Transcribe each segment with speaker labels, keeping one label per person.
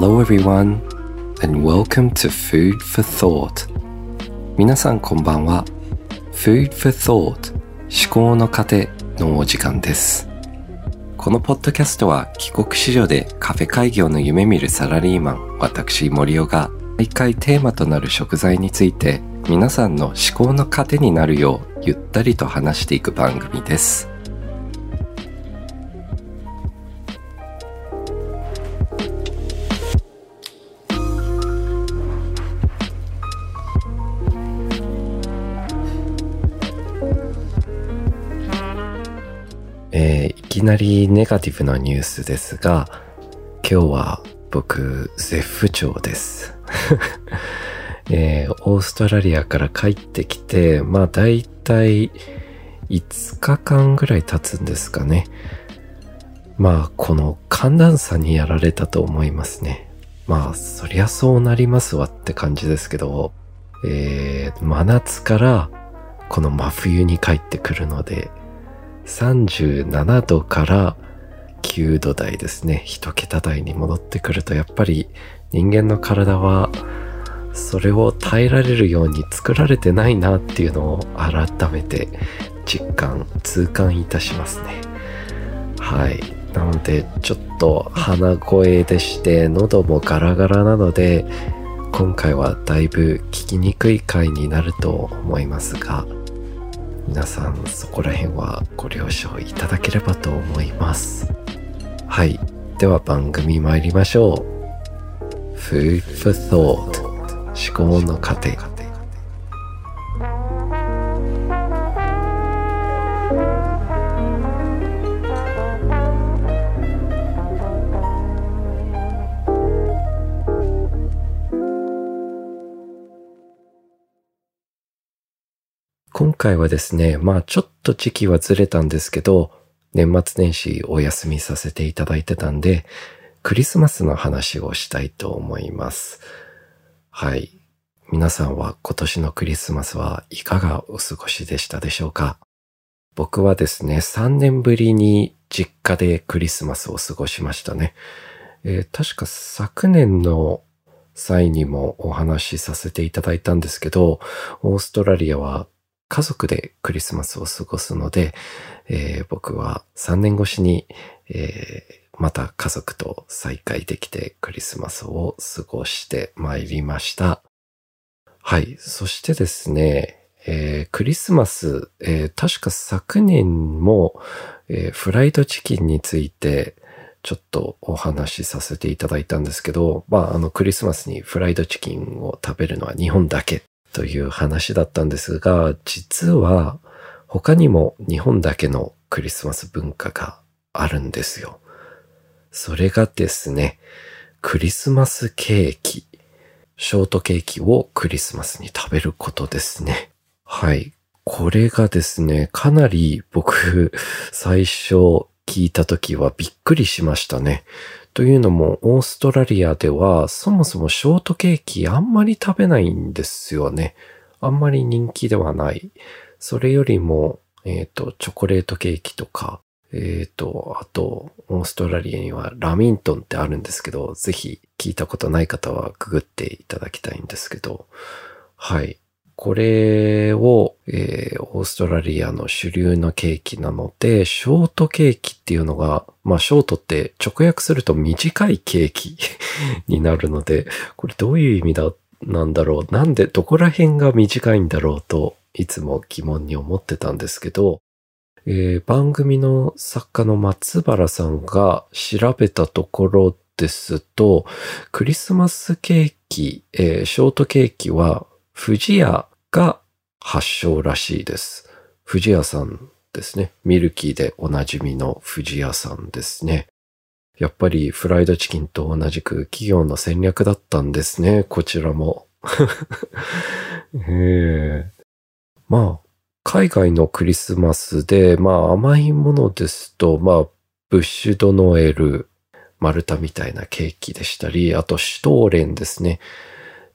Speaker 1: Hello everyone and welcome to Food for Thought. 皆さんこんばんは。Food for Thought 思考の糧のお時間です。このポッドキャストは帰国子女でカフェ開業の夢見るサラリーマン私森尾が毎回テーマとなる食材について皆さんの思考の糧になるようゆったりと話していく番組です。きなりネガティブなニュースですが、今日は僕、絶不調です。えー、オーストラリアから帰ってきて、まあ大体5日間ぐらい経つんですかね。まあこの寒暖差にやられたと思いますね。まあそりゃそうなりますわって感じですけど、えー、真夏からこの真冬に帰ってくるので、37度から9度台ですね。一桁台に戻ってくると、やっぱり人間の体はそれを耐えられるように作られてないなっていうのを改めて実感、痛感いたしますね。はい。なので、ちょっと鼻声でして、喉もガラガラなので、今回はだいぶ聞きにくい回になると思いますが、皆さんそこら辺はご了承いただければと思います。はい。では番組参りましょう。Food for Thought 思考の過回はですね、まあちょっと時期はずれたんですけど、年末年始お休みさせていただいてたんで、クリスマスの話をしたいと思います。はい。皆さんは今年のクリスマスはいかがお過ごしでしたでしょうか？僕はですね、3年ぶりに実家でクリスマスを過ごしましたね。えー確か昨年の際にもお話しさせていただいたんですけど、オーストラリアは家族でクリスマスを過ごすので、えー僕は3年越しに、えーまた家族と再会できてクリスマスを過ごしてまいりました。はい。そしてですね、えークリスマス、え確か昨年も、えフライドチキンについてちょっとお話しさせていただいたんですけど、まあ、あのクリスマスにフライドチキンを食べるのは日本だけという話だったんですが、実は他にも日本だけのクリスマス文化があるんですよ。それがですね、クリスマスケーキ。ショートケーキをクリスマスに食べることですね。はい。これがですね、かなり僕、最初聞いた時はびっくりしましたね。というのも、オーストラリアではそもそもショートケーキあんまり食べないんですよね。あんまり人気ではない。それよりも、えっ、と、チョコレートケーキとか、えっ、と、あと、オーストラリアにはラミントンってあるんですけど、ぜひ聞いたことない方はググっていただきたいんですけど、はい。これを、えーオーストラリアの主流のケーキなので、ショートケーキっていうのが、まあショートって直訳すると短いケーキ になるので、これどういう意味だ、なんだろう？なんで、どこら辺が短いんだろうと、いつも疑問に思ってたんですけど、えー番組の作家の松原さんが調べたところですと、クリスマスケーキ、えーショートケーキは、富士屋が発祥らしいです。富士屋さんですね。ミルキーでおなじみの富士屋さんですね。やっぱりフライドチキンと同じく企業の戦略だったんですね。こちらも。ええまあ、海外のクリスマスで、まあ甘いものですと、まあ、ブッシュドノエル、丸太みたいなケーキでしたり、あとシュトーレンですね。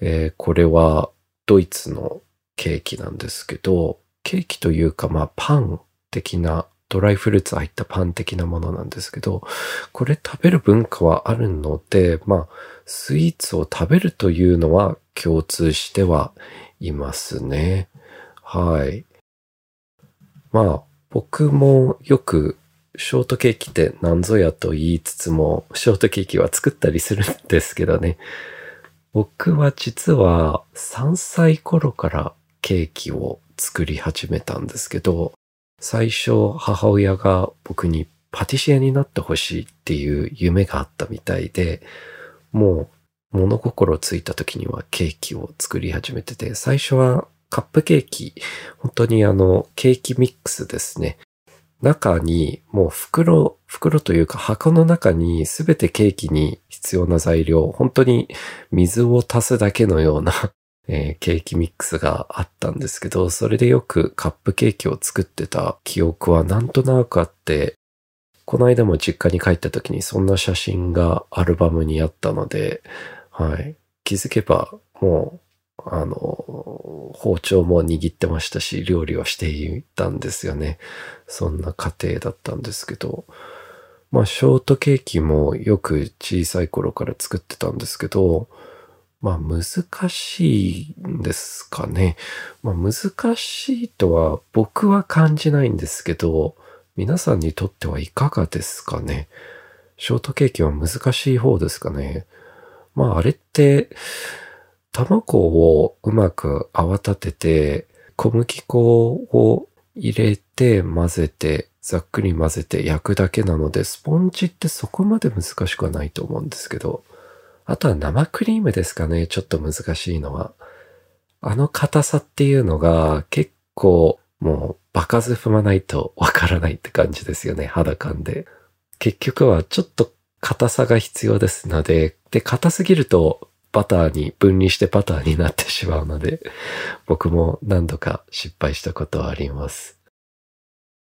Speaker 1: えーこれはドイツのケーキなんですけど、ケーキというかまあパン的なドライフルーツ入ったパン的なものなんですけど、これ食べる文化はあるので、まあ、スイーツを食べるというのは共通してはいますね。はい。まあ、僕もよくショートケーキって何ぞやと言いつつも、ショートケーキは作ったりするんですけどね。僕は実は3歳頃からケーキを作り始めたんですけど、最初母親が僕にパティシエになってほしいっていう夢があったみたいで、もう物心ついた時にはケーキを作り始めてて、最初はカップケーキ、本当にあのケーキミックスですね。中にもう袋、袋というか箱の中にすべてケーキに必要な材料、本当に水を足すだけのようなえー、ケーキミックスがあったんですけど、それでよくカップケーキを作ってた記憶はなんとなくあって、この間も実家に帰った時にそんな写真がアルバムにあったので、はい。気づけばもう、あの、包丁も握ってましたし、料理をしていたんですよね。そんな家庭だったんですけど、まあ、ショートケーキもよく小さい頃から作ってたんですけど、まあ難しいんですかね。まあ難しいとは僕は感じないんですけど、皆さんにとってはいかがですかね。ショートケーキは難しい方ですかね。まああれって、卵をうまく泡立てて、小麦粉を入れて混ぜて、ざっくり混ぜて焼くだけなので、スポンジってそこまで難しくはないと思うんですけど、あとは生クリームですかね、ちょっと難しいのは。あの硬さっていうのが結構もう場数踏まないとわからないって感じですよね、肌感で。結局はちょっと硬さが必要ですので、で、硬すぎるとバターに分離してバターになってしまうので、僕も何度か失敗したことはあります。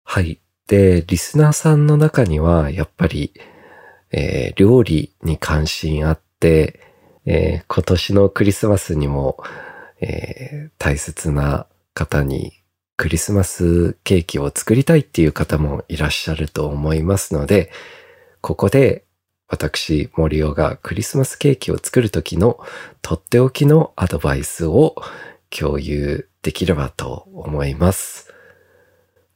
Speaker 1: はい。で、リスナーさんの中には、やっぱり、えー、料理に関心あって、えー、今年のクリスマスにも、えー、大切な方にクリスマスケーキを作りたいっていう方もいらっしゃると思いますので、ここで私、森尾がクリスマスケーキを作るときのとっておきのアドバイスを共有できればと思います。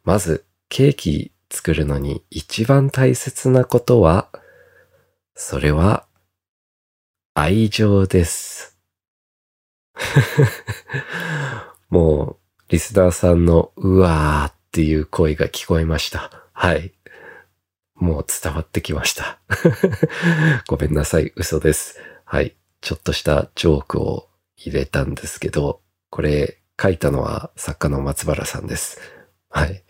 Speaker 1: まず、ケーキ作るのに一番大切なことは、それは愛情です。もう、リスナーさんのうわーっていう声が聞こえました。はい。もう伝わってきました。ごめんなさい、嘘です。はい。ちょっとしたジョークを入れたんですけど、これ書いたのは作家の松原さんです。はい。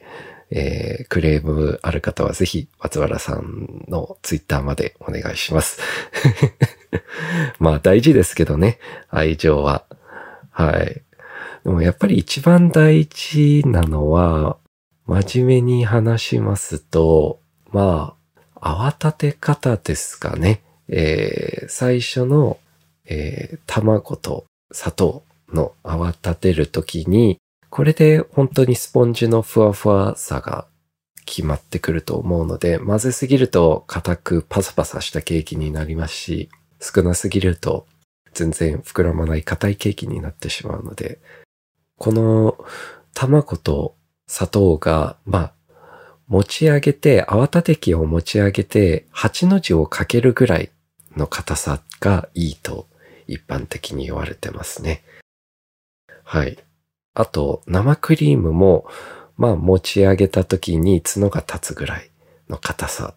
Speaker 1: えー、クレームある方はぜひ松原さんのツイッターまでお願いします。まあ大事ですけどね、愛情は。はい。でもやっぱり一番大事なのは、真面目に話しますと、まあ、泡立て方ですかね。えー、最初の、えー、卵と砂糖の泡立てるときに、これで本当にスポンジのふわふわさが決まってくると思うので、混ぜすぎると硬くパサパサしたケーキになりますし、少なすぎると全然膨らまない硬いケーキになってしまうので、この卵と砂糖が、まあ、持ち上げて、泡立て器を持ち上げて、8の字をかけるぐらいの硬さがいいと一般的に言われてますね。はい。あと、生クリームも、まあ持ち上げた時に角が立つぐらいの硬さ。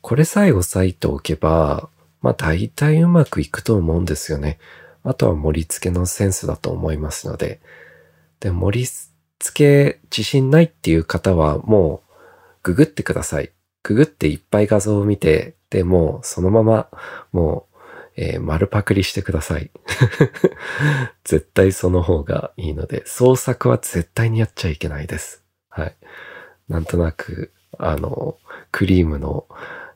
Speaker 1: これさえ押さえておけば、まあ大体うまくいくと思うんですよね。あとは盛り付けのセンスだと思いますので。で、盛り付け自信ないっていう方はもうググってください。ググっていっぱい画像を見て、で、もうそのままもうえー、丸パクリしてください。絶対その方がいいので、創作は絶対にやっちゃいけないです。はい。なんとなく、あの、クリームの、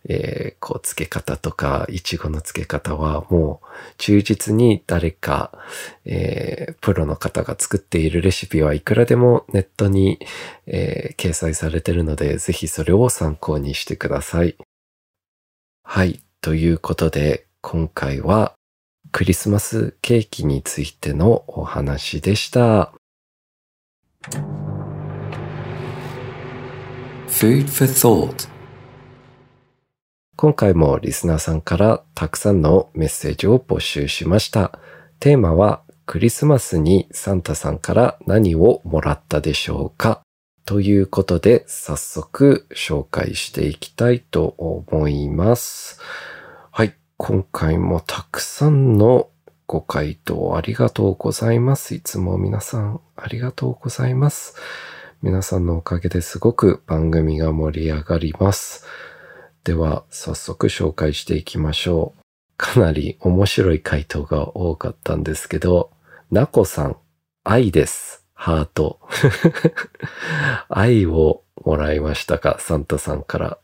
Speaker 1: えー、こう、付け方とか、いちごの付け方は、もう、忠実に誰か、えー、プロの方が作っているレシピはいくらでもネットに、えー、掲載されているので、ぜひそれを参考にしてください。はい。ということで、今回は、クリスマスケーキについてのお話でした。Food for Thought 今回もリスナーさんからたくさんのメッセージを募集しました。テーマはクリスマスにサンタさんから何をもらったでしょうか？ということで早速紹介していきたいと思います。はい。今回もたくさんのご回答ありがとうございます。いつも皆さんありがとうございます。皆さんのおかげですごく番組が盛り上がります。では、早速紹介していきましょう。かなり面白い回答が多かったんですけど、なこさん、愛です。ハート。愛をもらいましたか、サンタさんから。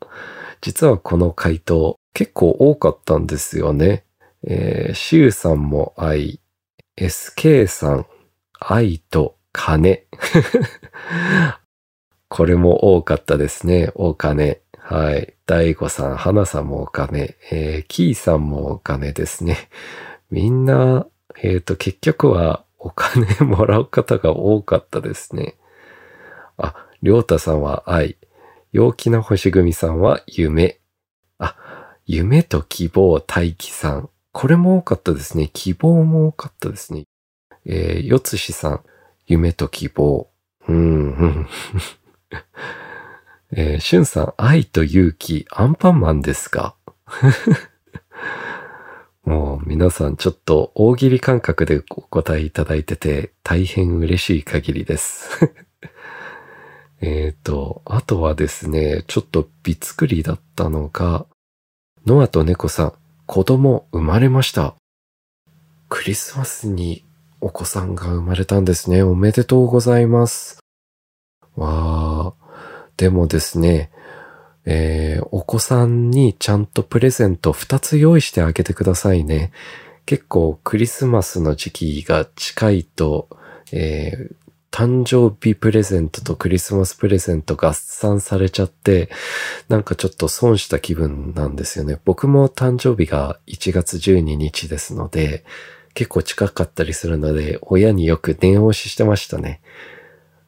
Speaker 1: 実はこの回答結構多かったんですよね。えー、シュウさんも愛、SK さん、愛と金。これも多かったですね。お金。はい。大悟さん、花さんもお金、えー、キーさんもお金ですね。みんな、えっ、ー、と、結局はお金もらう方が多かったですね。あ、りょうたさんは愛。陽気な星組さんは夢。あ、夢と希望、大輝さん。これも多かったですね。希望も多かったですね。えー、よつしさん。夢と希望。うん、うん。えー、しゅんさん、愛と勇気、アンパンマンですか？もう皆さんちょっと大喜利感覚でお答えいただいてて大変嬉しい限りです えっと、あとはですね、ちょっとびっくりだったのが、ノアと猫さん、子供生まれました。クリスマスにお子さんが生まれたんですね。おめでとうございます。わー。でもですね、えー、お子さんにちゃんとプレゼント2つ用意してあげてくださいね。結構クリスマスの時期が近いと、えー、誕生日プレゼントとクリスマスプレゼント合算されちゃって、なんかちょっと損した気分なんですよね。僕も誕生日が1月12日ですので、結構近かったりするので、親によく念押ししてましたね。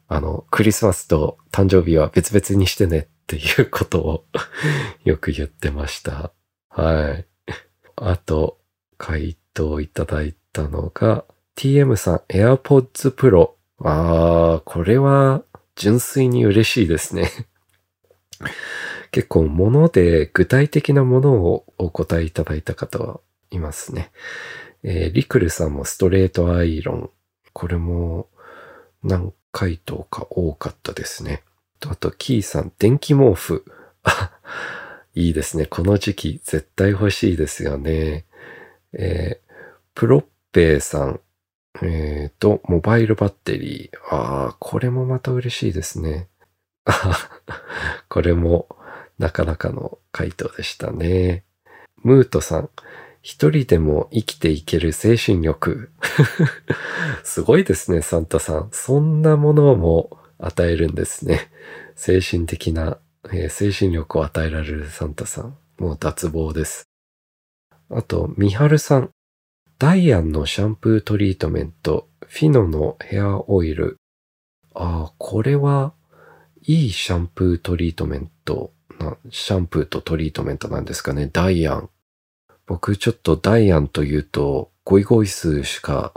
Speaker 1: あの、クリスマスと誕生日は別々にしてねっていうことを よく言ってました。はい。あと、回答いただいたのが、TM さん、AirPods Pro。ああ、これは純粋に嬉しいですね 結構物で具体的なものをお答えいただいた方はいますね。えー、リクルさんもストレートアイロン。これも何回答か多かったですね。あと、キーさん、電気毛布。いいですね。この時期絶対欲しいですよね。えー、プロッペイさん、えっ、ー、と、モバイルバッテリー。ああ、これもまた嬉しいですね。これもなかなかの回答でしたね。ムートさん、一人でも生きていける精神力。すごいですね、サンタさん。そんなものも与えるんですね。精神的な、えー、精神力を与えられるサンタさん。もう脱帽です。あと、ミハルさん。ダイアンのシャンプートリートメント、フィノのヘアオイル。ああ、これはいいシャンプートリートメントな、シャンプーとトリートメントなんですかね。ダイアン。僕ちょっとダイアンというと、ゴイゴイスしか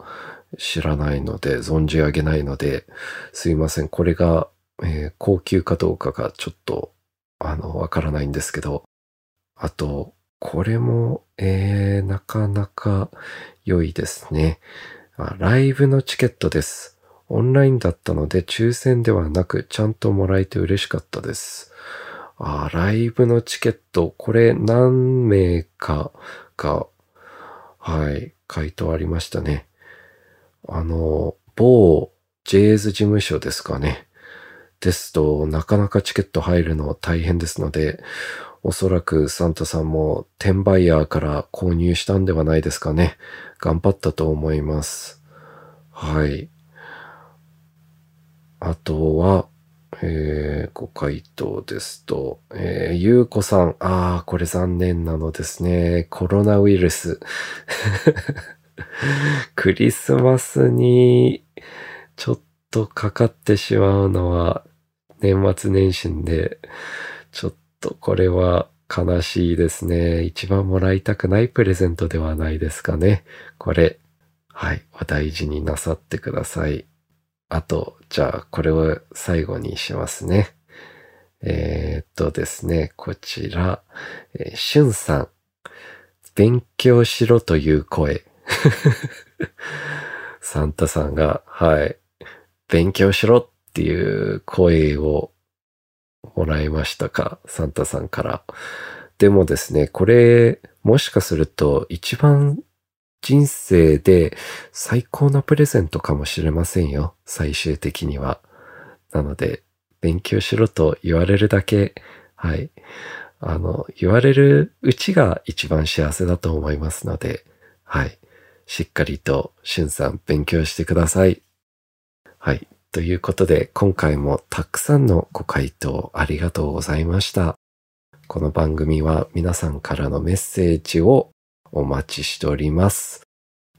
Speaker 1: 知らないので、存じ上げないので、すいません。これが、えー、高級かどうかがちょっと、あの、わからないんですけど、あと、これも、えー、なかなか良いですねあ。ライブのチケットです。オンラインだったので抽選ではなくちゃんともらえて嬉しかったです。あ、ライブのチケット、これ何名かが、はい、回答ありましたね。あの、某ジェイズ事務所ですかね。ですとなかなかチケット入るの大変ですので、おそらくサンタさんも転売ヤーから購入したんではないですかね。頑張ったと思います。はい。あとは、えー、ご回答ですと、えー、ゆうこさん、ああ、これ残念なのですね。コロナウイルス。クリスマスにちょっとかかってしまうのは年末年始で、ちょっとこれは悲しいですね。一番もらいたくないプレゼントではないですかね。これ、はい、お大事になさってください。あと、じゃあ、これを最後にしますね。えー、っとですね、こちら、えー、しゅんさん。勉強しろという声。サンタさんが、はい、勉強しろっていう声をもらいましたか、サンタさんから。でもですね、これ、もしかすると一番人生で最高なプレゼントかもしれませんよ。最終的には。なので、勉強しろと言われるだけ、はい。あの、言われるうちが一番幸せだと思いますので、はい。しっかりと、しゅんさん勉強してください。はい。ということで、今回もたくさんのご回答ありがとうございました。この番組は皆さんからのメッセージをお待ちしております。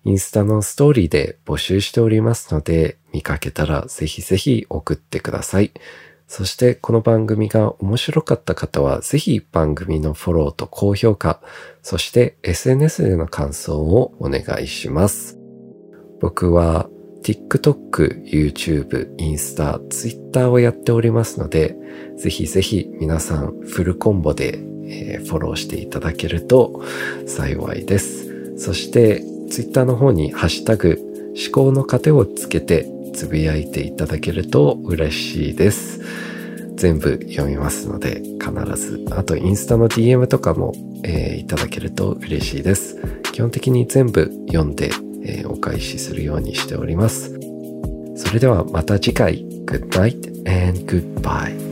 Speaker 1: インスタのストーリーで募集しておりますので、見かけたらぜひぜひ送ってください。そしてこの番組が面白かった方はぜひ番組のフォローと高評価、そして SNS での感想をお願いします。僕は TikTok、YouTube、インスタ、Twitter をやっておりますので、ぜひぜひ皆さんフルコンボでえー、フォローしていただけると幸いです。そして、ツイッターの方にハッシュタグ、思考の糧をつけてつぶやいていただけると嬉しいです。全部読みますので、必ず。あと、インスタの DM とかも、えー、いただけると嬉しいです。基本的に全部読んで、えー、お返しするようにしております。それではまた次回。Good night and goodbye.